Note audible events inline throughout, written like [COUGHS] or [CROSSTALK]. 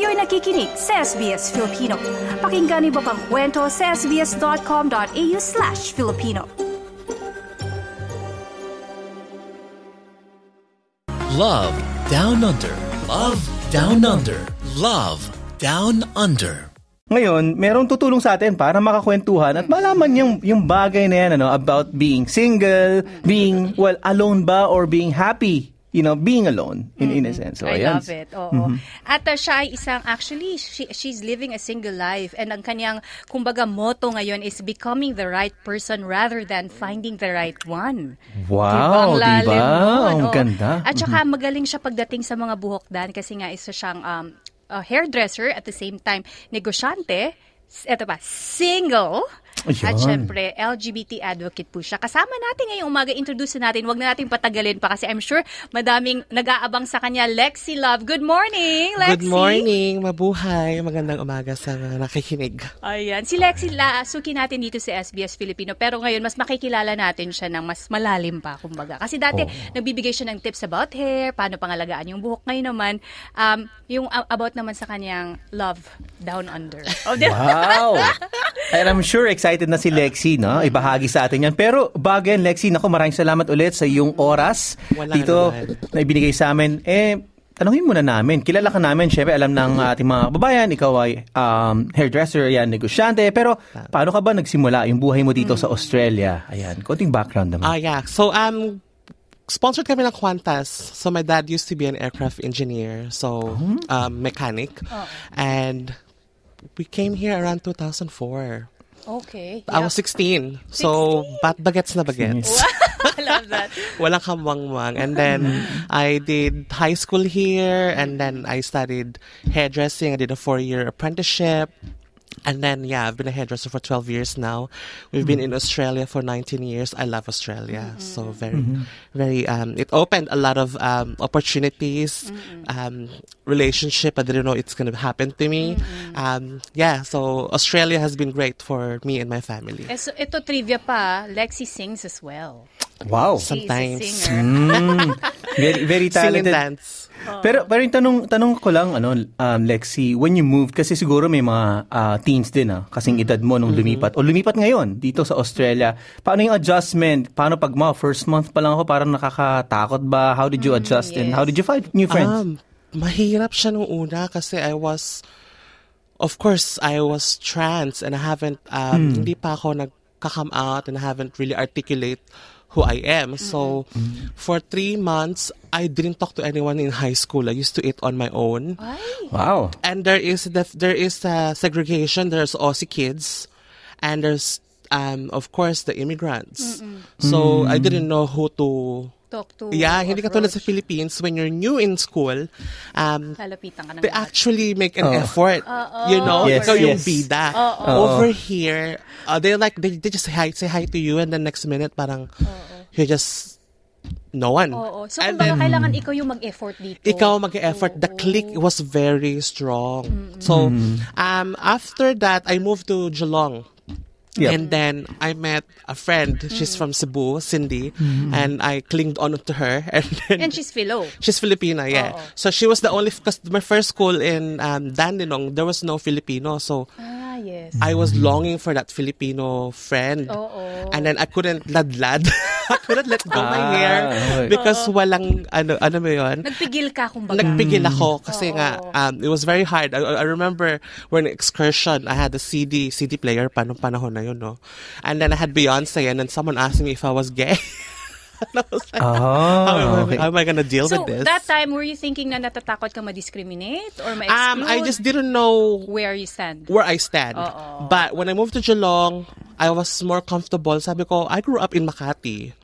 Kayo'y nakikinig sa SBS Filipino. Pakinggan niyo pa ang kwento sa sbs.com.au slash Filipino. Love Down Under. Love Down Under. Love Down Under. Ngayon, merong tutulong sa atin para makakwentuhan at malaman yung, yung bagay na yan ano, about being single, being, well, alone ba or being happy you know, being alone in, in a sense. So, I ayan. love it. Oo. At uh, siya ay isang, actually, she, she's living a single life. And ang kanyang, kumbaga, motto ngayon is becoming the right person rather than finding the right one. Wow, Diba? Ang diba? Ang ganda. At saka magaling siya pagdating sa mga buhok dan kasi nga isa siyang um, a hairdresser at the same time negosyante. Eto pa, single. At Ayun. syempre, LGBT advocate po siya. Kasama natin ngayong umaga, introduce na natin. Huwag na natin patagalin pa kasi I'm sure madaming nag-aabang sa kanya. Lexi Love, good morning, Lexi. Good morning, mabuhay. Magandang umaga sa mga nakikinig. Ayan. Si Lexi, lasuki natin dito sa SBS Filipino. Pero ngayon, mas makikilala natin siya ng mas malalim pa, kumbaga. Kasi dati, nagbibigay siya ng tips about hair, paano pangalagaan yung buhok. Ngayon naman, um, yung about naman sa kanyang love down under. Oh, Wow! [LAUGHS] And I'm sure excited na si Lexi, no? Ibahagi sa atin yan. Pero bago yan, Lexi, naku, maraming salamat ulit sa iyong oras Wala dito naman. na ibinigay sa amin. Eh, tanungin muna namin. Kilala ka namin, syempre alam ng ating mga kababayan, ikaw ay um, hairdresser, yan, negosyante. Pero paano ka ba nagsimula yung buhay mo dito sa Australia? Ayan, konting background naman. Ah, yeah. So, um, sponsored kami ng Qantas. So, my dad used to be an aircraft engineer. So, um, mechanic. And we came here around 2004. Okay. I was 16. So, bat bagets na bagets. I love that. [LAUGHS] Walang kamwangwang. And then I did high school here and then I studied hairdressing. I did a four-year apprenticeship. And then, yeah, I've been a hairdresser for 12 years now. We've been in Australia for 19 years. I love Australia. So very, very, um, it opened a lot of um, opportunities, um, relationship. I didn't know it's going to happen to me. Um, yeah, so Australia has been great for me and my family. Eh, so, ito trivia pa, Lexi sings as well. Wow! She's a Sometimes. singer. Very, very Sing and talented. dance. Pero pero yung tanong tanong ko lang ano um, Lexi when you moved kasi siguro may mga ah, teens din ah kasing edad mo nung lumipat o lumipat ngayon dito sa Australia paano yung adjustment paano pag mga first month pa lang ako parang nakakatakot ba how did you adjust and yes. how did you find new friends Um, mahirap siya nung una kasi I was, of course, I was trans and I haven't, um, hindi pa ako nagka-come out and I haven't really articulate who I am. So, for three months, I didn't talk to anyone in high school. I used to eat on my own. wow And there is the, there is uh, segregation. There's Aussie kids, and there's um, of course the immigrants. So I didn't know who to Talk to Yeah, hindi katulad sa. Philippines when you're new in school, um, Lalapitan ka ng they actually make an Oh. effort. you know, Yes, ikaw yung yes. bida. Oo. Over here, uh, they like they, they just say hi, say hi to you, and then next minute parang you're just no one. Oo. So, and kumbaga, then kailangan ikaw yung mag-effort dito. ikaw mag-effort. The click was very strong. So, um, after that, I moved to Geelong. Yep. And then I met a friend. She's from Cebu, Cindy, and I clinged on to her. [LAUGHS] And then And she's Philo. She's Filipina, yeah. Oo. So she was the only because my first school in um, Dandenong there was no Filipino, so Ah, yes. I was longing for that Filipino friend. Oo. And then I couldn't ladlad. [LAUGHS] I couldn't let go my Ah, hair okay. because walang ano ano mo yun. Nagpigil ka, kumbaga. Nagpigil ako kasi Oo. nga um, it was very hard. I, I remember when excursion, I had a CD CD player pa nung panahon na yun, no. And then I had Beyonce and then someone asked me if I was gay. [LAUGHS] [LAUGHS] and I was like, oh how, am I, okay. how am I gonna deal So, with this? that time, were you thinking na natatakot ka ma-discriminate or ma-exclude? Um, I just didn't know Where you stand. where I stand. Oo. But when I moved to Geelong, I was more comfortable. Sabi ko, I grew up in Makati.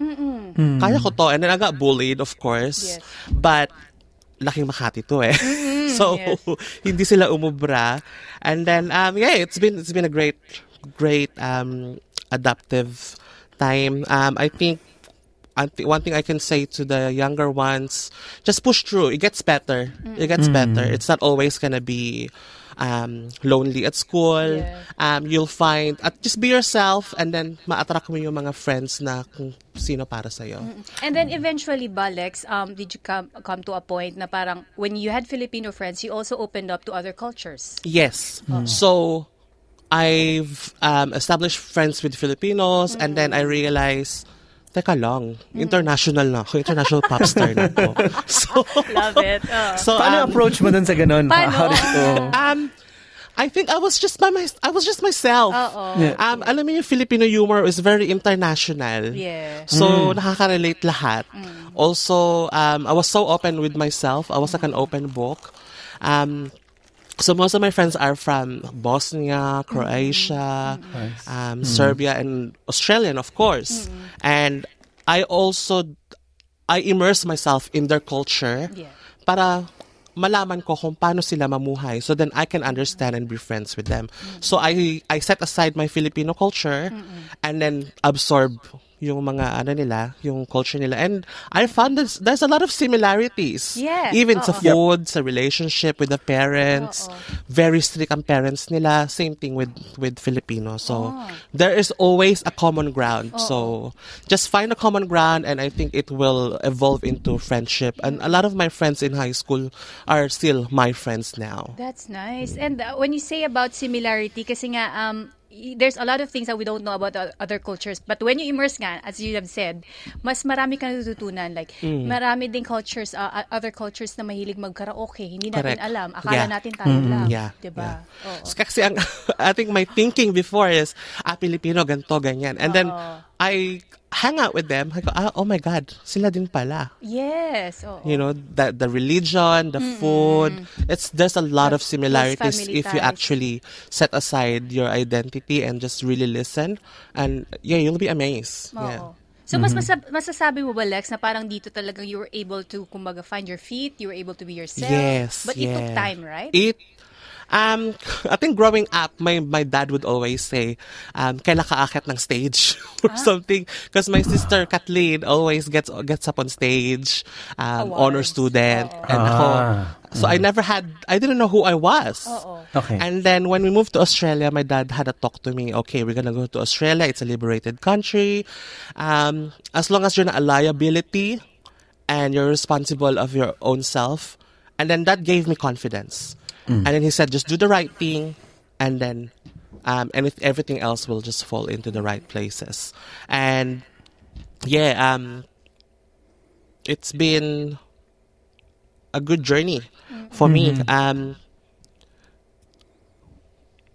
Kaya ko to. And then I got bullied, of course. Yes. But, laking Makati to eh. [LAUGHS] so, yes. hindi sila umubra. And then, um, yeah, it's been, it's been a great, great, um, adaptive time. Um, I think one thing I can say to the younger ones, just push through. It gets better. It gets better. It's not always gonna be um, lonely at school. Yeah. Um, you'll find, at just be yourself and then ma-attract mo yung mga friends na kung sino para sa'yo. And then eventually, ba, Lex, um, did you come come to a point na parang when you had Filipino friends, you also opened up to other cultures? Yes. So I've um, established friends with Filipinos and then I realized, teka lang, international na ako. International pop star na ako. [LAUGHS] So, Love it. [LAUGHS] Oh. so Paano um, approach mo dun sa ganun? Paano? Um, I think I was just by my, I was just myself. Oo. Yeah. Um, alam mo yung Filipino humor is very international. Yeah. So, nakaka-relate lahat. Also, um, I was so open with myself. I was like an open book. Um, so most of my friends are from Bosnia, Croatia, mm-hmm. um, mm-hmm. Serbia, and Australian, of course. Mm-hmm. And I also, I immerse myself in their culture. Yeah. para malaman ko kung paano sila mamuhay so then I can understand and be friends with them. So I I set aside my Filipino culture and then absorb yung mga ano nila, yung culture nila. And I found there's, there's a lot of similarities. Yeah. Even sa Oo. food, sa relationship with the parents. Very strict ang parents nila. Same thing with with Filipino. So there is always a common ground. So just find a common ground and I think it will evolve into friendship. And a lot of my friends in high school are still my friends now. That's nice. And uh, when you say about similarity, kasi nga, um, there's a lot of things that we don't know about other cultures. But when you immerse nga, as you have said, mas marami kang natututunan. Like, Mm. marami ding cultures, uh, uh, other cultures na mahilig mag-karaoke. Hindi natin Correct. alam. Akala Yeah. natin tayo lang. Yeah. Diba? yeah. Oo. So, kasi ang, [LAUGHS] I think my thinking before is, ah, Pilipino, ganito, ganyan. And then, I hang out with them. I go, ah, oh my God, sila din pala. Yes. Oo. You know, the, the religion, the food. It's There's a lot of Close similarities if you actually set aside your identity and just really listen. And yeah, you'll be amazed. Oo. Yeah. So, mas masab- masasabi mo ba, Lex, na parang dito talagang you were able to, kumbaga, find your feet, you were able to be yourself? Yes. But it took time, right? It um I think growing up my my dad would always say um kailan ka akit ng stage [LAUGHS] or Ah. something because my sister Kathleen always gets gets up on stage um honor student Oo. and ako Ah. so I never had I didn't know who I was Oo. Okay. and then when we moved to Australia, my dad had a talk to me. Okay, we're gonna go to Australia. It's a liberated country. Um, as long as you're not a liability and you're responsible of your own self, and then that gave me confidence. And then he said, just do the right thing, and then um, and if everything else will just fall into the right places. And yeah, um, it's been a good journey for me. Um,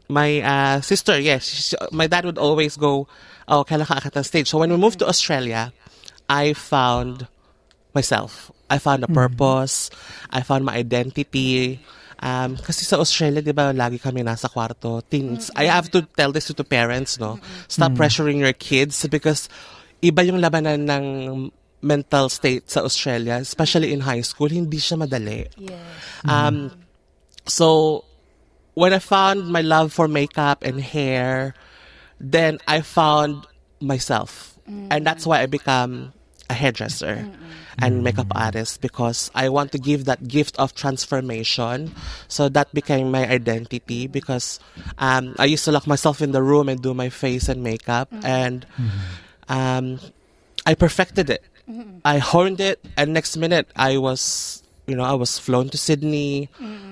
my uh, sister, yes, she- my dad would always go, oh, kailan ka stage. So when we moved to Australia, I found myself. I found a purpose. I found my identity. Um, kasi sa Australia, di ba, lagi kami nasa kwarto. Teens. I have to tell this to the parents, no? Stop pressuring your kids because iba yung labanan ng mental state sa Australia, especially in high school, hindi siya madali. Yes. Um, so when I found my love for makeup and hair, then I found myself, and that's why I become a hairdresser and makeup artist because I want to give that gift of transformation. So that became my identity because um, I used to lock myself in the room and do my face and makeup, and um, I perfected it. I honed it, and next minute I was, you know, I was flown to Sydney.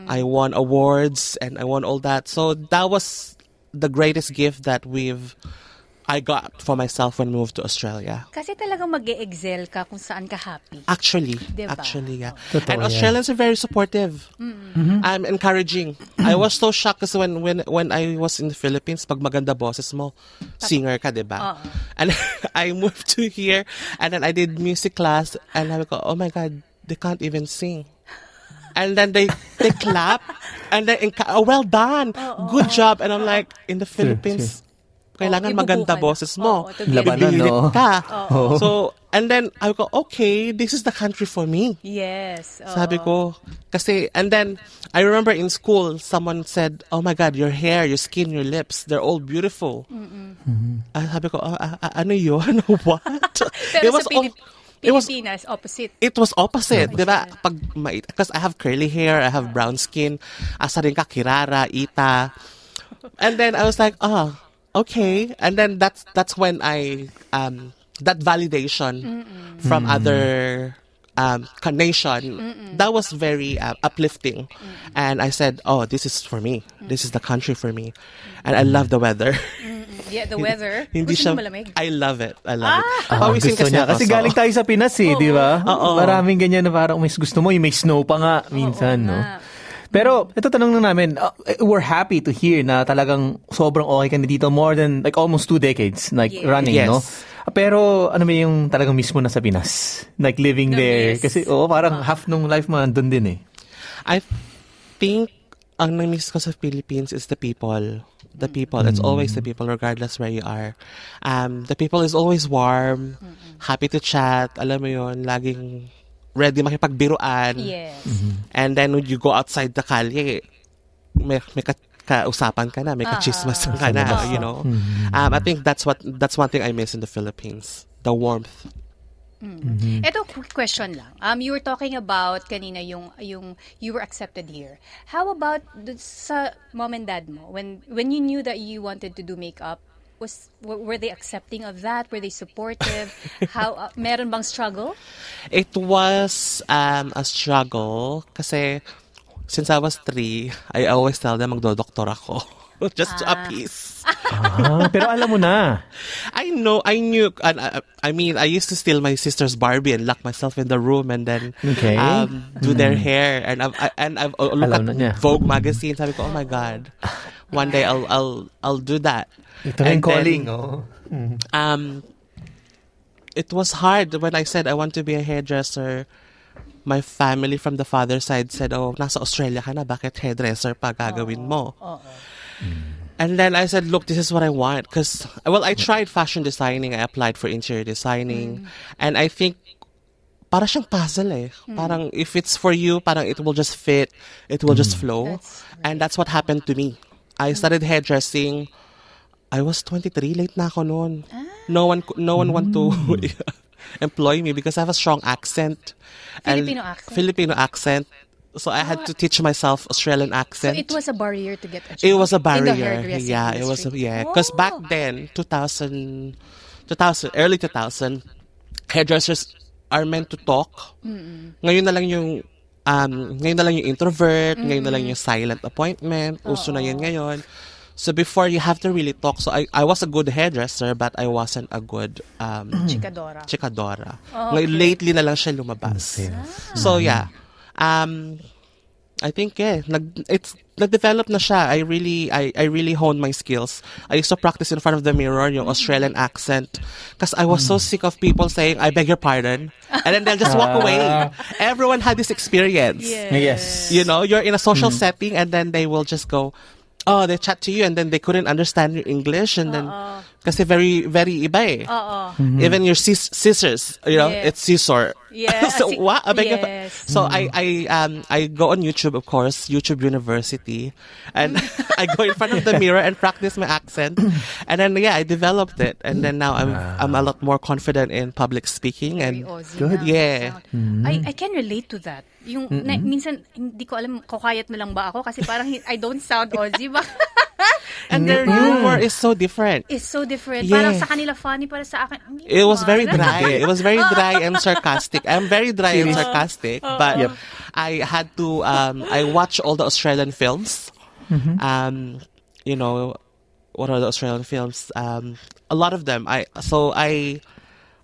I won awards, and I won all that. So that was the greatest gift that we've, I got for myself when I moved to Australia. Kasi talagang mag excel ka kung saan ka happy. Actually, Diba? actually, yeah. Totoo and yan. Australians are very supportive. Mm-hmm. I'm encouraging. I was so shocked kasi when when when I was in the Philippines, pag maganda boses mo, singer ka, di ba? And [LAUGHS] I moved to here, and then I did music class, and I go, oh my God, they can't even sing. And then they they clap, and then enca- oh, well done, [LAUGHS] good job. And I'm like, in the Philippines, kailangan ibubukan. maganda boses mo. Get Labanan, no? ka. So, and then I go, okay, this is the country for me. Yes. oo. Sabi ko, kasi, and then, I remember in school, someone said, oh my God, your hair, your skin, your lips, they're all beautiful. Ah, sabi ko, ah, ah, ah, ano yun? [LAUGHS] What? [LAUGHS] Pero sa Pilip- It was- Pilipinas, opposite. it was opposite, di ba? Pag because I have curly hair, I have brown skin, asa rin ka kirara, ita. And then I was like, oh, okay. And then that's that's when I um that validation from other um nation that was very uh, uplifting. And I said, oh, this is for me. This is the country for me. And I love the weather. Yeah, the weather. Hindi Gusto siya malamig? I love it. I love it. Ah, Pawisin gusto niya. Kasi galing tayo sa Pinas eh, di ba? Oo. Maraming ganyan na parang may gusto mo, yung may snow pa nga minsan, no? nga. Pero ito tanong na namin, uh, we're happy to hear na talagang sobrang okay ka na dito more than like almost two decades like Yes. running, Yes. no? Pero ano ba yung talagang mismo na sa Pinas? Like living there. Na-miss. Kasi oo, parang half nung life mo nandun din eh. I think ang na-miss ko sa Philippines is the people. The people. It's always the people, regardless where you are. Um, the people is always warm, happy to chat. Alam mo yon laging ready makipagbiruan. Yes. And then when you go outside the kalye, may, may ka, kausapan ka na, may kachismas ka na, you know. Um, I think that's what that's one thing I miss in the Philippines. The warmth. Ito, quick question lang. Um, you were talking about kanina yung, yung you were accepted here. How about sa mom and dad mo? When, when you knew that you wanted to do makeup, was were they accepting of that? Were they supportive? [LAUGHS] How uh, meron bang struggle? It was um, a struggle kasi since I was three, I always tell them magdodoktor ako. [LAUGHS] Just to appease. Ah, pero alam mo na. I know, I knew, and I, I mean, I used to steal my sister's Barbie and lock myself in the room and then Okay. um, do their hair. And I've, I, and I've uh, look Alam na at. Vogue magazine. Sabi ko, oh my God, [LAUGHS] one day I'll, I'll, I'll do that. Ito na And calling, then, oh. Mm-hmm. um, it was hard when I said I want to be a hairdresser. My family from the father side said, "Oh, nasa Australia ka na, bakit hairdresser pa gagawin mo?" Oh, oh, oh. Mm. And then I said, "Look, this is what I want." Because well, I tried fashion designing. I applied for interior designing, mm. and I think para siyang puzzle eh. Mm. Parang if it's for you, parang it will just fit, it will just flow. That's and that's what happened to me. I started hairdressing. I was 23, late na ako noon. No one no one want to [LAUGHS] employ me because I have a strong accent. Filipino accent? Filipino accent. So I had to teach myself Australian So accent. it was a barrier to get a job. It was a In the barrier. Yeah, it was a, industry. yeah. Because back Oh. then, 2000, 2000, early 2000, hairdressers are meant to talk. Ngayon na lang yung um, ngayon na lang yung introvert, ngayon na lang yung silent appointment, uso na yan ngayon. So before you have to really talk. So I I was a good hairdresser but I wasn't a good um Chikadora. chikadora. Oh, okay. lately na lang siya lumabas. So yeah. Um I think yeah, nag it's nag-develop na siya. I really I I really honed my skills. I used to practice in front of the mirror yung mm. Australian accent because I was so mm. sick of people saying I beg your pardon and then they'll just walk ah. away. Everyone had this experience. Yes. You know, you're in a social mm. setting and then they will just go Oh, they chat to you and then they couldn't understand your English and then uh-uh. Kasi very very iba eh. Oo. Even your sis- scissors, you know, Yeah. it's scissor. Yeah, [LAUGHS] so si- what? I beg your pa- yes. So I I um I go on YouTube, of course, YouTube University, and [LAUGHS] I go in front of the mirror and practice my accent, [COUGHS] and then yeah, I developed it, and then now I'm I'm a lot more confident in public speaking Very and Aussie good, na yeah. sound. I, I can relate to that. Yung, na, minsan, hindi ko alam, kukayat na lang ba ako? Kasi parang [LAUGHS] I don't sound Aussie ba? [LAUGHS] and their humor is so different. It's so different. Yeah. Parang sa kanila funny, para sa akin, ang It was very dry. It was very [LAUGHS] dry and sarcastic. I'm very dry and sarcastic, but Yep. I had to. Um, I watch all the Australian films. Um, you know, what are the Australian films? Um, a lot of them. I so I.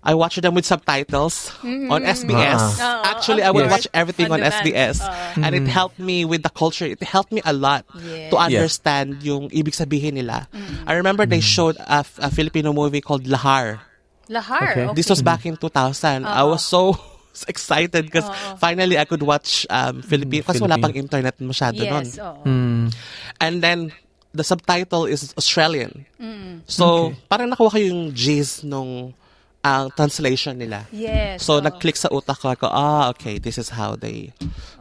I watch them with subtitles on SBS. Oo, Actually, I would course. watch everything on On. SBS. And it helped me with the culture. It helped me a lot Yeah. to understand yung ibig sabihin nila. I remember they showed a, a Filipino movie called Lahar. Lahar. Okay. Okay. This was back in 2000. I was so [LAUGHS] excited because finally I could watch um, Filipino kasi wala pang internet masyado nun. Yes, oo. And then the subtitle is Australian. So parang nakuha ko yung G's nung ang translation nila. Yes. So, oo. nag-click sa utak ko, ako, ah, okay, this is how they,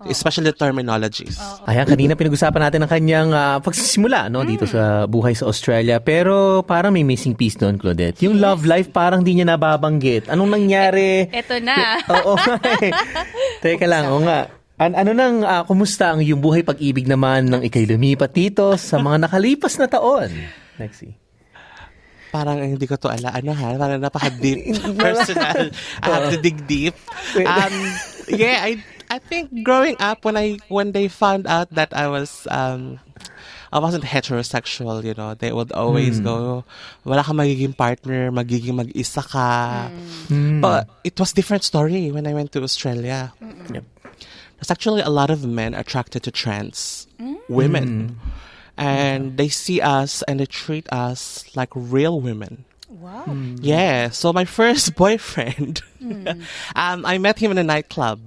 especially the terminologies. Ayan, kanina pinag-usapan natin ang kanyang ah, pagsisimula no, dito sa buhay sa Australia. Pero parang may missing piece doon, Claudette. Yung love life parang di niya nababanggit. Anong nangyari? Eto na. Oo [LAUGHS] nga eh. Teka lang, oo nga. An ano nang, ah, kumusta ang yung buhay pag-ibig naman ng ikay lumipat dito sa mga nakalipas na taon? Lexi. Parang hindi ko to ala, ano ha, parang napaka-deep, [LAUGHS] personal. I have to dig deep. Um, yeah, I I think growing up when I when they found out that I was um I wasn't heterosexual, you know. They would always go, wala ka magiging partner, magiging mag-isa ka. But it was different story when I went to Australia. Yep. There's actually a lot of men attracted to trans women. And they see us and they treat us like real women. Wow. Yeah. So my first [LAUGHS] boyfriend, um, I met him in a nightclub.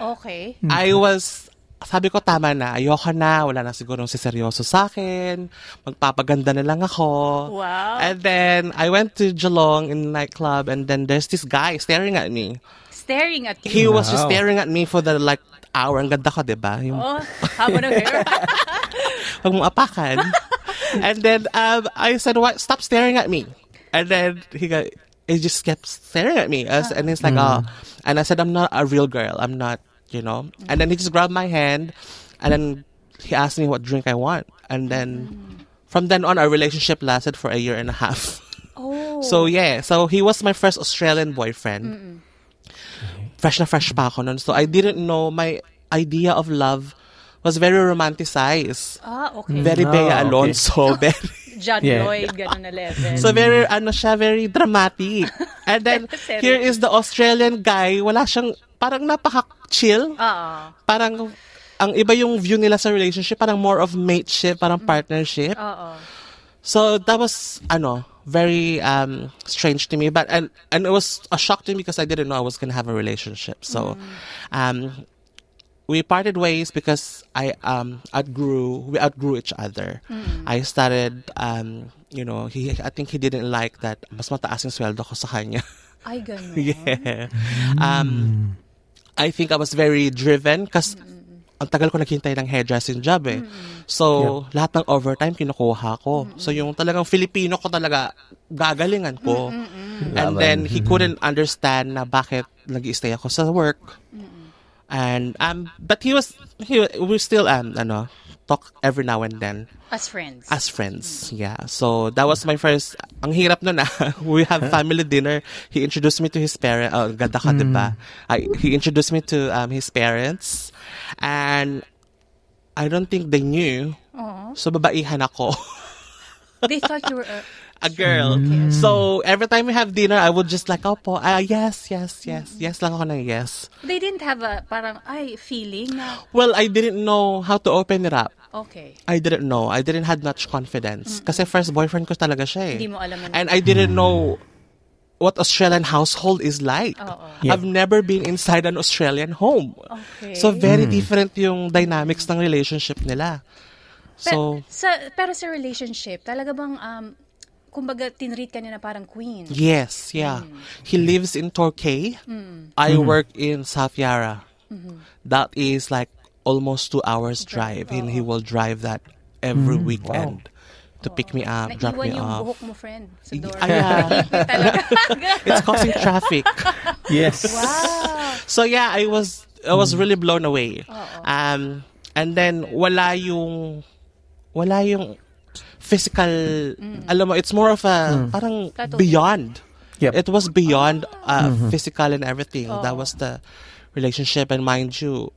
Okay. I was, sabi ko tama na, ayoko na, wala na siguro si seryoso sa akin, magpapaganda na lang ako. Wow. And then I went to Geelong in nightclub and then there's this guy staring at me. Staring at you? He you. was just staring at me for the like hour. Ang ganda ko, di ba? Yung Oh, haba ng hair. [LAUGHS] Huwag mong apakan. and then um, I said, "What? Stop staring at me." And then he got, he just kept staring at me, As, ah. and he's like, hmm. "Oh," and I said, "I'm not a real girl. I'm not, you know." And then he just grabbed my hand, and then he asked me what drink I want, and then hmm. from then on, our relationship lasted for a year and a half. Oh. [LAUGHS] So yeah, so he was my first Australian boyfriend. Fresh na fresh pa ako nun. So I didn't know my idea of love was very romanticized. ah, okay. Very Ah, Bea okay. Alonso. [LAUGHS] Very, John Yeah. Lloyd, ganun na level. so very, ano siya, very dramatic. And then, [LAUGHS] here is the Australian guy. Wala siyang, parang napaka-chill. Oo. Parang, ang iba yung view nila sa relationship, parang more of mateship, parang partnership. Oo. So that was ano very um strange to me but and and it was a shock to me because I didn't know I was going to have a relationship. So um we parted ways because I um outgrew we outgrew each other. I started um you know he I think he didn't like that mas mataas yung sweldo ko sa kanya. Ay, ganun. [LAUGHS] yeah. Um I think I was very driven kasi ang tagal ko naghintay ng hairdressing job eh. So, lahat ng overtime kinukuha ko. So, yung talagang Filipino ko talaga gagalingan ko. And then, he couldn't understand na bakit nag stay ako sa work. And, um, but he was, he, we still, um, ano, talk every now and then As friends. as friends. Yeah. So that was my first. Ang hirap nun ah. [LAUGHS] We have family dinner. He introduced me to his parents. Oh, ganda ka, diba? I, he introduced me to um, his parents. And I don't think they knew. So babaihan ako. They thought you were a... a girl. So every time we have dinner, I would just like, opo, ah, yes, yes, yes. Yes lang ako ng yes. They didn't have a parang, ay, feeling na, Well, I didn't know how to open it up. okay. I didn't know. I didn't have much confidence. Kasi first boyfriend ko talaga siya eh. Hindi mo alam na- And I didn't know what Australian household is like. Yeah. I've never been inside an Australian home. Okay. So very different yung dynamics ng relationship nila. Pero, So, sa, pero sa relationship, talaga bang, um, kumbaga, tinreat ka niya na parang queen? yes, yeah. He lives in Torquay. I work in South Yara. That is like almost two hours drive. And he will drive that every weekend to pick me up, drop Naiwan me yung off. buhok mo, friend, sa door. Ah, yeah. [LAUGHS] [LAUGHS] It's causing traffic. Yes. wow. So yeah, I was I was really blown away. Um and then wala yung wala yung physical alam mo it's more of a parang Katulad. beyond. Yep. It was beyond uh, physical and everything. That was the relationship and mind you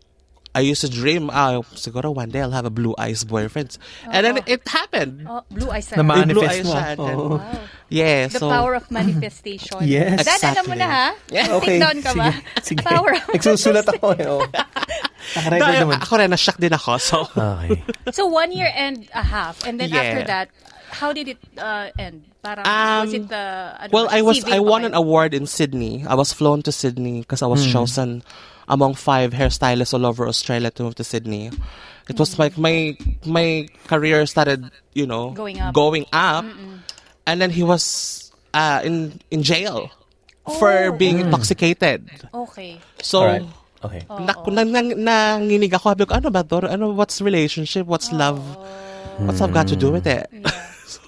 I used to dream, ah, siguro one day I'll have a blue eyes boyfriend. And then it happened. Oh, blue eyes Na talaga. May blue eyes mo. siya. and then- Yeah, The so power of manifestation. [LAUGHS] Yes. Dad, alam mo na ha? Okay. Take down ka ba? Sige. Sige. Power of Nagsusulat ako eh. Oh. Nakarecord No, naman. ako rin, na-shock din ako. So, Okay. So one year and a half, and then Yeah. after that, how did it uh, end? Parang Um, was it uh, ano Well, I was civil I won kayo? an award in Sydney. I was flown to Sydney because I was chosen among five hairstylists all over Australia to move to Sydney. It was like my my career started, you know, Going up. going up. and then he was uh, in in jail. for Oh. being intoxicated. Okay. So. Okay. na, na, na, nanginig ako. Sabi ko, ano ba to? Ano, what's relationship? What's love? What's love got to do with it?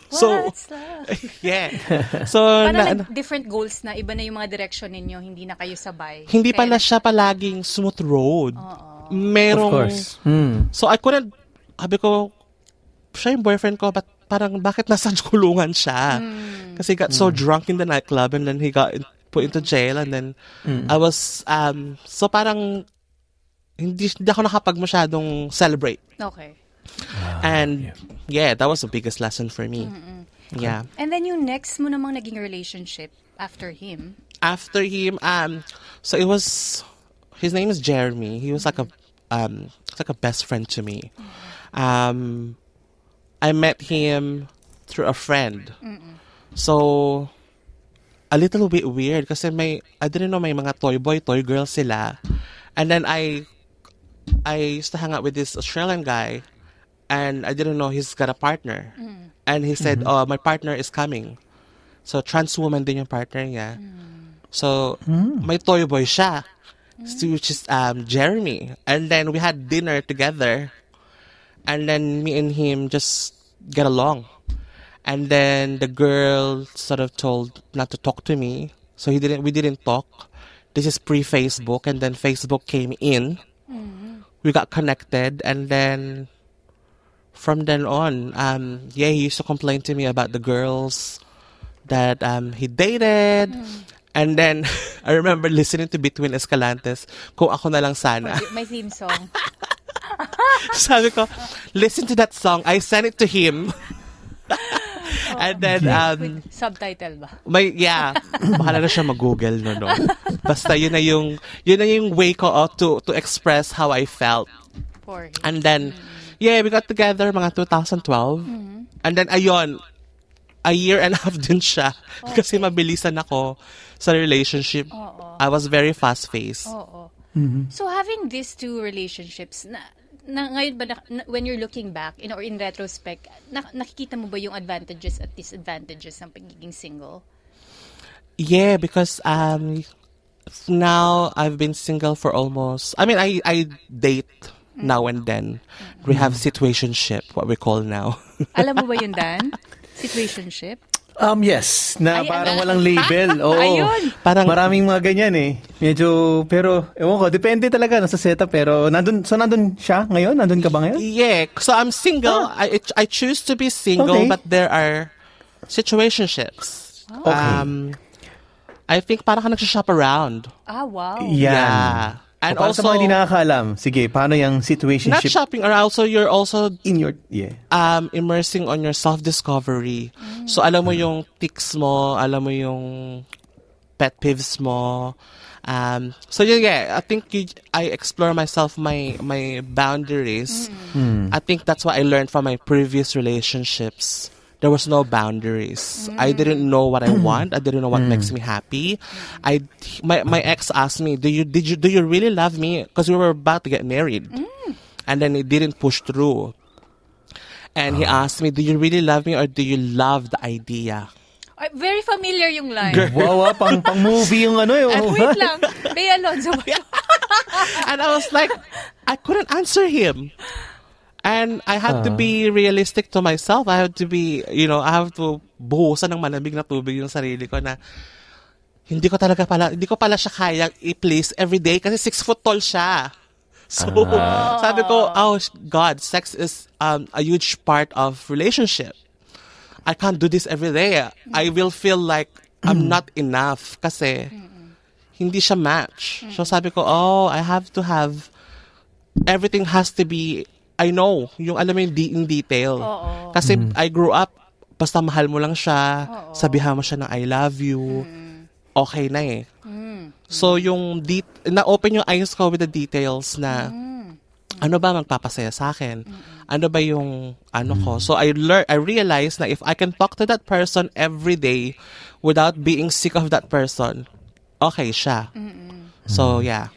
So, [LAUGHS] yeah. [LAUGHS] So, Parang na, like, different goals na, iba na yung mga direction ninyo, hindi na kayo sabay. hindi Kaya- pala siya palaging smooth road. Of Merong, course. Hmm. So, I couldn't, sabi ko, siya yung boyfriend ko, but parang bakit nasa [LAUGHS] kulungan siya? Kasi he got so drunk in the nightclub and then he got in- put into jail and then I was, um, so parang, hindi, hindi ako nakapag masyadong celebrate. Okay. And yeah, that was the biggest lesson for me. Yeah. And then yung next mo namang naging relationship after him, After him, um, so it was his name is Jeremy. He was like a um, it's like a best friend to me. Um, I met him through a friend. So a little bit weird kasi may I didn't know may mga toy boy, toy girl sila. And then I I used to hang out with this Australian guy and I didn't know he's got a partner. Mm. And he said, mm-hmm. "Oh, my partner is coming." So trans woman din yung partner niya. Mm. So mm. may toy boy siya. So, which is um Jeremy. And then we had dinner together. And then me and him just get along. And then the girl sort of told not to talk to me. So he didn't we didn't talk. This is pre Facebook and then Facebook came in. Mm-hmm. We got connected and then from then on, um, yeah, he used to complain to me about the girls that um, he dated. And then, [LAUGHS] I remember listening to Between Escalantes, kung ako na lang sana. my theme song. [LAUGHS] Sabi ko, listen to that song. I sent it to him. [LAUGHS] and then, um, Subtitle ba? may, yeah, bahala na siya mag-google no, no. Basta yun na yung, yun na yung way ko oh, to, to express how I felt. For him. And then, yeah, we got together mga 2012. And then, ayun, a year and a half [LAUGHS] din siya. Kasi mabilisan ako sa relationship. I was very fast-paced. Oo. So having these two relationships, na, na ngayon ba, na, na- when you're looking back, in, or in retrospect, na, nakikita mo ba yung advantages at disadvantages ng pagiging single? Yeah, because um now I've been single for almost I mean I I date now and then. We have situationship, what we call now. [LAUGHS] Alam mo ba yun, Dan? Situationship? Um, yes. Na Ay, parang ano? walang label. [LAUGHS] Oo. Ayun. Parang- Maraming mga ganyan eh. Medyo, pero, ewan ko, depende talaga no, sa setup. Pero, nandun, so nandun siya ngayon? Nandun ka ba ngayon? yeah, so I'm single. I I choose to be single, Okay. but there are situationships. Okay. Um I think parang ka nagsha-shop around. Ah, wow. Yan. Yeah. And O, para also sa mga hindi nakakaalam, sige, paano yung not situationship shopping around, so you're also in your, yeah. um, immersing on your self-discovery. So, alam mo yung tics mo, alam mo yung pet peeves mo. Um, so, yeah, yeah, I think you, I explore myself, my, my boundaries. I think that's what I learned from my previous relationships. There was no boundaries. I mm. didn't know what I mm. want. I didn't know what makes mm. me happy. I my my ex asked me, "Do you did you do you really love me?" Because we were about to get married, and then it didn't push through. And he ah. asked me, "Do you really love me, or do you love the idea?" Ay, very familiar yung line. Wow, ah, pang, pang movie yung ano At yung... wait lang. Bea [LAUGHS] Alonzo and I was like, I couldn't answer him. And I had to be realistic to myself. I had to be, you know, I have to buhusan ng malamig na tubig yung sarili ko na hindi ko talaga pala, hindi ko pala siya kayang i-please every day kasi six foot tall siya. So, sabi ko, oh God, sex is um, a huge part of relationship. I can't do this every day. I will feel like I'm not enough kasi hindi siya match. So sabi ko, oh, I have to have, everything has to be, I know, yung alam mo yung de- in detail. Kasi I grew up, basta mahal mo lang siya, sabihan mo siya ng I love you, okay na eh. So yung, de- na-open yung eyes ko with the details na, ano ba magpapasaya sa akin? Ano ba yung ano ko? So I learn I realized na if I can talk to that person every day without being sick of that person, okay siya. So yeah.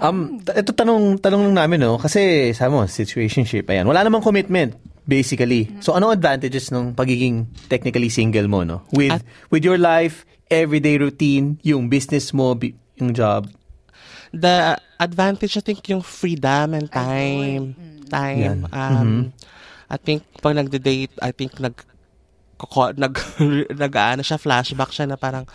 Um, ito tanong, tanong lang namin, no? Kasi, sabi mo, situationship, ayan. Wala namang commitment basically. So ano advantages ng pagiging technically single mo no? With At- with your life, everyday routine, yung business mo, yung job. the advantage I think yung freedom and time time Yan. um I think pag nagde-date I think nag nag [LAUGHS] nag ano siya flashback siya na parang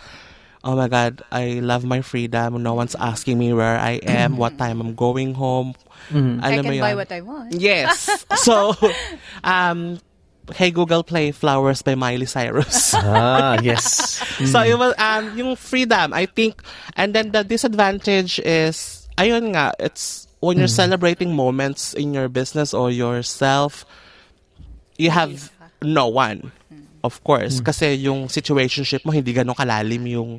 oh my god I love my freedom. No one's asking me where I am what time I'm going home. I Alam mo can buy what I want. Yes. [LAUGHS] so, um, Hey Google Play Flowers by Miley Cyrus. [LAUGHS] Ah, yes. [LAUGHS] so it was um yung freedom I think and then the disadvantage is ayun nga it's when you're celebrating moments in your business or yourself you have no one of course kasi yung situationship mo hindi ganun kalalim yung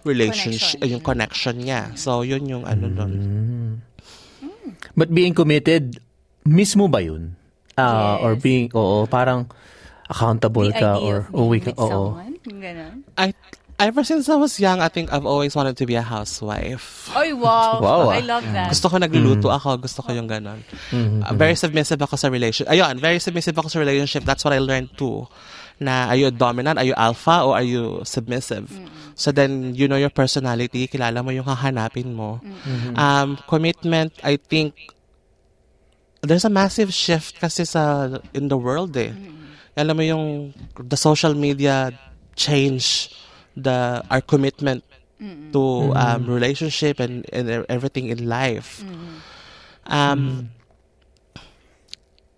relationship Connection. yung connection niya so yun yung ano doon But being committed, mismo ba yun? Ah, Or Yes. being, oo, parang accountable The ka or uwi ka. Oo. I ever since I was young I think I've always wanted to be a housewife Oy, wow. [LAUGHS] Wow, ah. I love that. Gusto ko nagluluto ako, gusto ko yung ganon. Uh, very submissive ako sa relationship. Ayun, very submissive ako sa relationship. That's what I learned too. Na are you dominant, are you alpha, or are you submissive? So then, you know your personality, kilala mo yung hahanapin mo. Um, commitment, I think, there's a massive shift kasi sa, in the world eh. Alam mo yung, the social media change the, our commitment to um, relationship and, and everything in life. Um,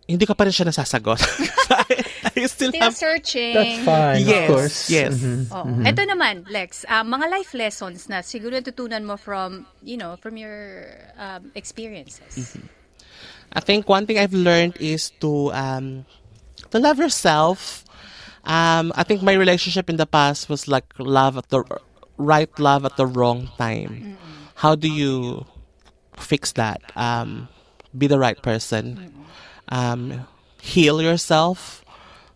hindi ko pa rin siya nasasagot. [LAUGHS] I still Still have... searching. That's fine, Yes, of course. yes. Oh. Ito naman, Lex, ah, mga life lessons na siguro natutunan mo from, you know, from your um, experiences. I think one thing I've learned is to um, to love yourself. Um, I think my relationship in the past was like love at the right love at the wrong time. How do you fix that? Um, be the right person. Um, heal yourself.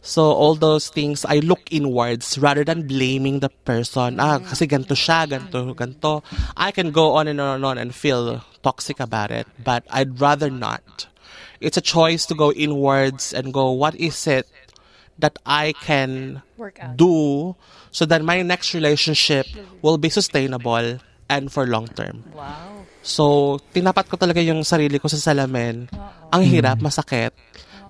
So all those things, I look inwards rather than blaming the person. Ah, kasi ganito siya, ganito, ganito. I can go on and on and on and feel toxic about it, but I'd rather not. It's a choice to go inwards and go, what is it that I can do so that my next relationship will be sustainable and for long term. Wow. So, tinapat ko talaga yung sarili ko sa salamin. Ang hirap, masakit,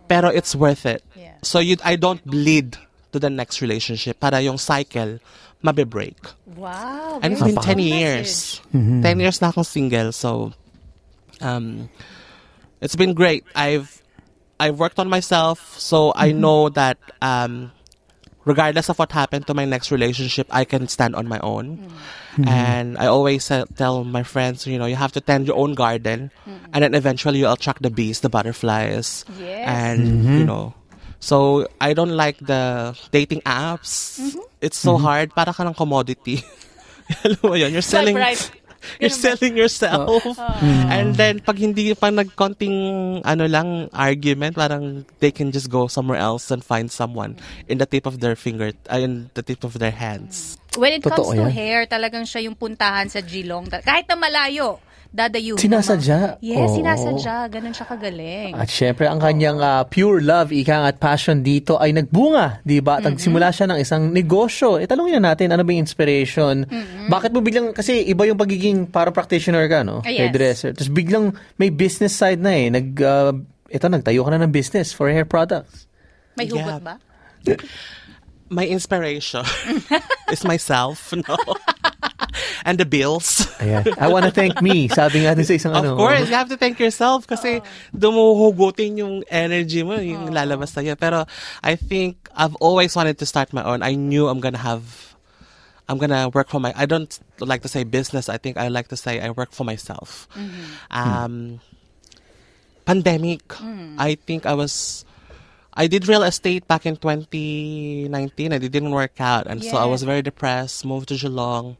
pero it's worth it. Yeah. So, you, I don't bleed to the next relationship para yung cycle mabe-break. Wow. And it's been 10 years. Mm-hmm. 10 years na akong single. So, um, it's been great. I've I've worked on myself, so I Mm-hmm. know that um, regardless of what happened to my next relationship, I can stand on my own. Mm-hmm. And I always uh, tell my friends, you know, you have to tend your own garden, and then eventually you'll attract the bees, the butterflies, Yes. and Mm-hmm. you know. So I don't like the dating apps. Mm-hmm. It's so hard. Para ka ng commodity. [LAUGHS] Alam mo yun, you're selling right. [LAUGHS] you're selling yourself. [LAUGHS] And then pag hindi pa nagkonting ano lang argument, parang they can just go somewhere else and find someone in the tip of their finger, uh, in the tip of their hands. When it comes Totoo to yan. hair, talagang siya yung puntahan sa Geelong. Kahit na malayo, dadayuhin. Sinasadya. Yes, Oo. sinasadya. Ganun siya kagaling. At syempre, ang kanyang ah, pure love, ikang at passion dito ay nagbunga, di ba? At Nagsimula siya ng isang negosyo. E talungin na natin, ano ba yung inspiration? Bakit mo biglang, kasi iba yung pagiging para practitioner ka, no? Ah, yes. Hairdresser. Tapos biglang may business side na eh. Nag, ah, ito, nagtayo ka na ng business for hair products. May hugot Yeah. ba? [LAUGHS] My inspiration [LAUGHS] is myself, [LAUGHS] no? and the bills. Ayan. I wanna thank me. Sabi nga din sa isang Of ano. course, you have to thank yourself kasi dumuhugutin yung energy mo, yung lalabas na yan. Pero I think I've always wanted to start my own. I knew I'm gonna have, I'm gonna work for my, I don't like to say business. I think I like to say I work for myself. Um, pandemic, I think I was, I did real estate back in 2019 and it didn't work out. And so I was very depressed, moved to Geelong,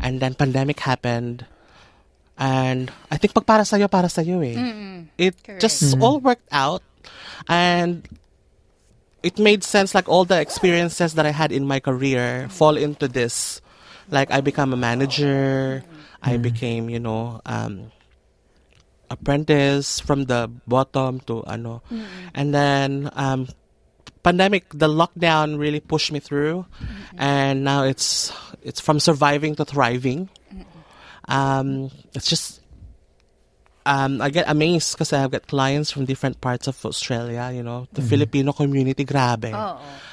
and then pandemic happened. And I think pag para sa'yo, para sa'yo eh. It just all worked out. And it made sense like all the experiences that I had in my career fall into this. Like I become a manager, I became, you know, um, apprentice from the bottom to ano. And then um, pandemic, the lockdown really pushed me through, and now it's it's from surviving to thriving. Um, it's just um, I get amazed because I've got clients from different parts of Australia. You know, the Filipino community, grabe.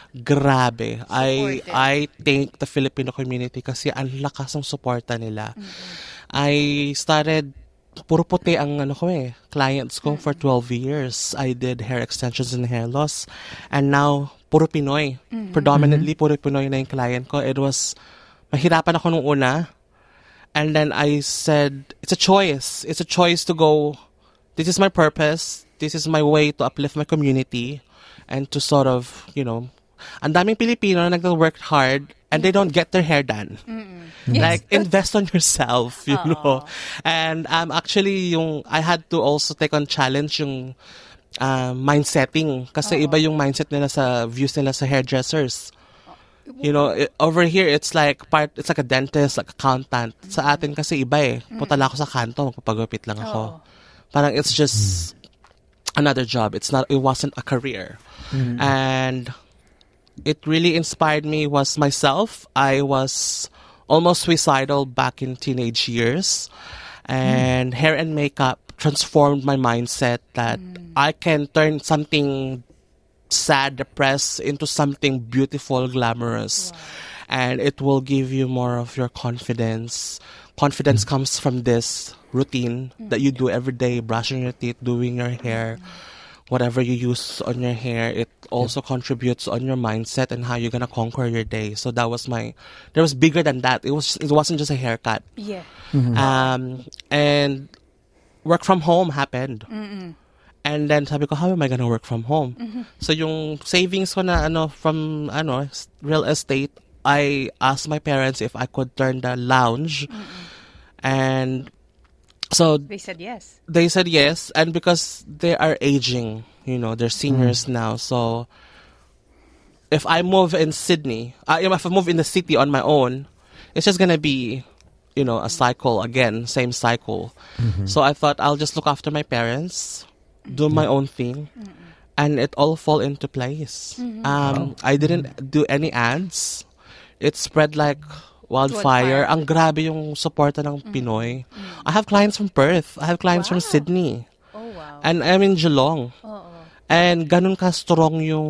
Grabe. I Supportive. I thank the Filipino community kasi ang lakas ng suporta nila. I started puro puti ang ano ko eh, clients ko for 12 years. I did hair extensions and hair loss. And now, puro Pinoy. Predominantly, puro Pinoy na yung client ko. It was, mahirapan ako nung una. And then I said, it's a choice. It's a choice to go, this is my purpose. This is my way to uplift my community and to sort of, you know, ang daming Pilipino na nag-work hard and they don't get their hair done. Like, [LAUGHS] invest on yourself, you know. And um, actually, yung, I had to also take on challenge yung uh, mindsetting. Kasi iba yung mindset nila sa views nila sa hairdressers. You know, it- over here, it's like part, it's like a dentist, like accountant. Sa atin kasi iba eh. Punta lang ako sa kanto, magpapagupit lang ako. Parang it's just another job. It's not, it wasn't a career. And it really inspired me was myself. I was almost suicidal back in teenage years. And hair and makeup transformed my mindset that mm. I can turn something sad, depressed into something beautiful, glamorous. And it will give you more of your confidence. Confidence mm. comes from this routine that you mm. do every day, brushing your teeth, doing your hair, whatever you use on your hair. It also contributes on your mindset and how you're gonna conquer your day. So that was my. There was bigger than that. It was. It wasn't just a haircut. Yeah. Um, and work from home happened. And then sabi ko, how am I gonna work from home? So yung savings ko na ano from ano s- real estate, I asked my parents if I could turn the lounge. And so They said yes. they said yes, and because they are aging, you know, they're seniors now. So if I move in Sydney, uh, if I move in the city on my own, it's just gonna be, you know, a cycle again, same cycle. So I thought I'll just look after my parents, do my own thing, and it all fall into place. Um, I didn't do any ads. It spread like wildfire. Wildfire. Ang grabe yung suporta ng Pinoy. I have clients from Perth. I have clients from Sydney. Oh, wow. And I'm in Geelong. And ganun ka strong yung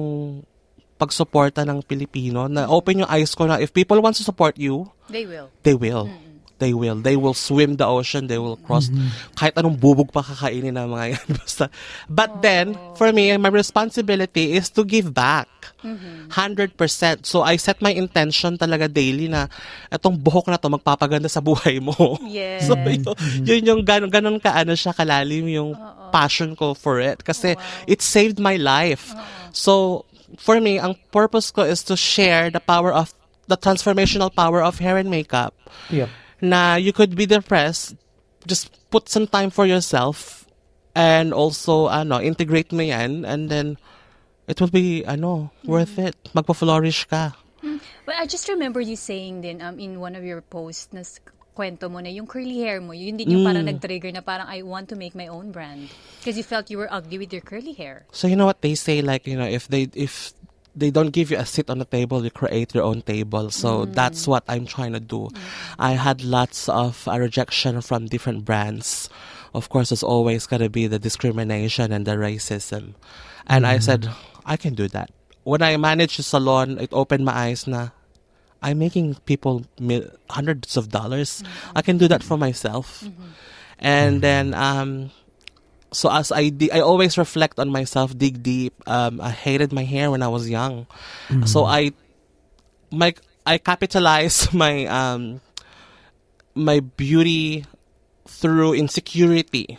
pagsuporta ng Pilipino na open yung eyes ko na if people want to support you, They will. they will. They will. They will swim the ocean. They will cross kahit anong bubog pa kakainin ng mga yan. [LAUGHS] Basta. But then, for me, my responsibility is to give back. 100%. So, I set my intention talaga daily na itong buhok na to magpapaganda sa buhay mo. [LAUGHS] Yes. so, yun, yun yung ganun, ganun ka, ano siya, kalalim yung passion ko for it. Kasi it saved my life. So, for me, ang purpose ko is to share the power of, the transformational power of hair and makeup Yep. Na you could be depressed, just put some time for yourself and also ano, integrate mo yan and then it will be ano, worth it. Magpa-flourish ka. Well, I just remember you saying din um, in one of your posts na kwento mo na yung curly hair mo, yun din yung parang nag-trigger na parang I want to make my own brand. Because you felt you were ugly with your curly hair. So you know what they say like, you know, if they if they don't give you a seat on the table, you create your own table. So mm. that's what I'm trying to do. Mm. I had lots of uh, rejection from different brands. Of course, there's always got to be the discrimination and the racism. And I said, mm. I can do that. When I managed a salon, it opened my eyes na I'm making people mil- hundreds of dollars. I can do that for myself. Mm-hmm. And mm-hmm. then um, so as I di- I always reflect on myself, dig deep. Um, I hated my hair when I was young, so I my I capitalized [LAUGHS] my um my beauty through insecurity,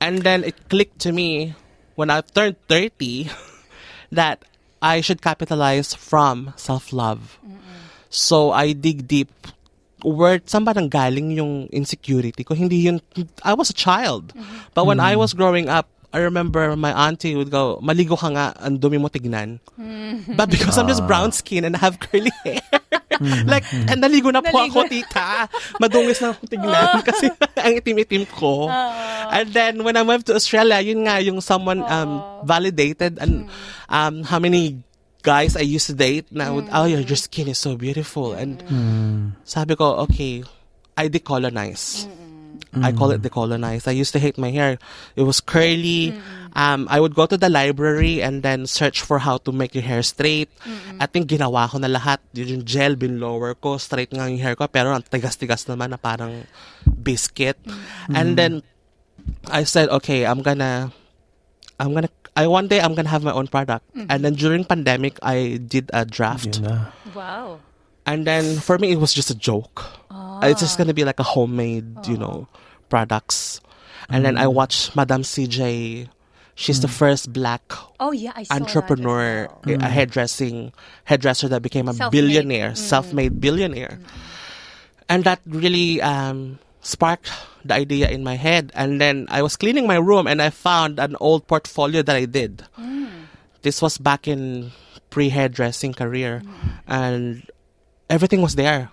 and then it clicked to me when I turned thirty [LAUGHS] that I should capitalize from self love. So I dig deep where saan ba nanggaling yung insecurity ko? Hindi yun, I was a child. But when I was growing up, I remember my auntie would go, maligo ka nga, ang dumi mo tignan. But because I'm just brown skin and I have curly [LAUGHS] hair, like, and naligo na po Naligo ako, tita. Madungis na akong tignan [LAUGHS] kasi [LAUGHS] ang itim-itim ko. And then, when I moved to Australia, yun nga, yung someone um, validated and um, how many guys I used to date na would, oh, your, your skin is so beautiful. And sabi ko, okay, I decolonize. I call it decolonize. I used to hate my hair. It was curly. Um, I would go to the library and then search for how to make your hair straight. I think ginawa ko na lahat. Yung gel, binlower ko, straight nga yung hair ko. Pero ang tigas-tigas naman na parang biscuit. And then, I said, okay, I'm gonna, I'm gonna, I one day I'm gonna have my own product. Mm. And then during pandemic, I did a draft. Yun na. Wow. And then for me, it was just a joke. Ah. It's just gonna be like a homemade, you know, ah. products. And then I mm. watched Madame CJ. She's the mm. first black Oh, yeah, I entrepreneur, that as well. Eh, a hairdressing hairdresser that became a Self-made. billionaire, self-made billionaire. And that really um, sparked the idea in my head. And then I was cleaning my room and I found an old portfolio that I did. Mm. This was back in pre-hairdressing career. Mm. And everything was there.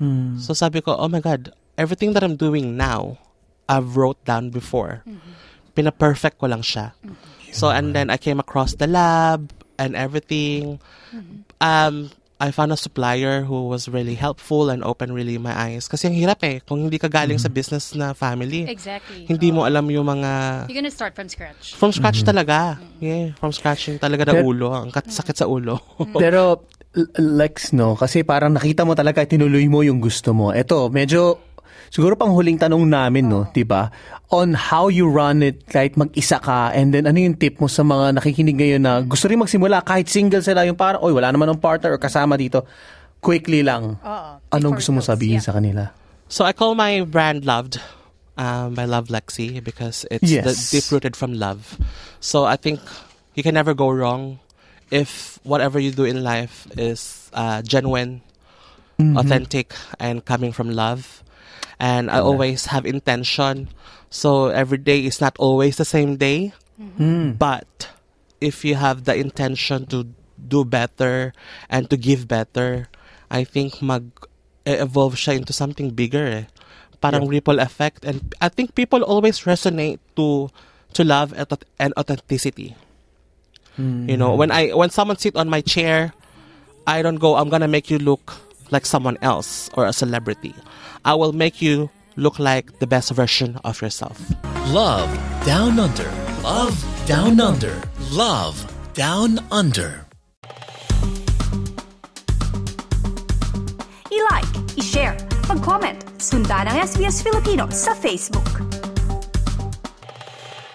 Mm. So sabi ko, oh my God, everything that I'm doing now, I've wrote down before. Mm-hmm. Pina-perfect ko lang siya. Mm-hmm. So, and then I came across the lab and everything. Mm-hmm. Um, I found a supplier who was really helpful and opened really my eyes. Kasi ang hirap eh, kung hindi ka galing sa business na family. Exactly. Hindi mo alam yung mga... You're gonna start from scratch. From scratch talaga. Yeah, from scratch yung talaga ng Pero- ulo. Ang kat- sakit sa ulo. Pero, Lex, no? Kasi parang nakita mo talaga, tinuloy mo yung gusto mo. Ito, medyo, siguro pang huling tanong namin, no? di ba On how you run it, kahit mag-isa ka, and then ano yung tip mo sa mga nakikinig ngayon na gusto rin magsimula, kahit single sila, yung parang, oy, wala naman ng partner or kasama dito. Quickly lang. Oo. Anong gusto mo sabihin yeah. sa kanila? So I call my brand Loved um, by Love Lexi because it's Yes. the deep rooted from love. So I think you can never go wrong if whatever you do in life is uh, genuine, authentic, and coming from love. And I always have intention. So every day is not always the same day, mm-hmm. mm. but if you have the intention to do better and to give better, I think mag evolve siya into something bigger eh. Parang ripple effect and I think people always resonate to to love and aut- and authenticity. You know, mm. when I when someone sit on my chair, I don't go I'm going to make you look like someone else or a celebrity. I will make you look like the best version of yourself. Love Down Under. Love Down Under. Love Down Under. I-like, i-share, mag-comment, sundan ang SBS Filipino sa Facebook.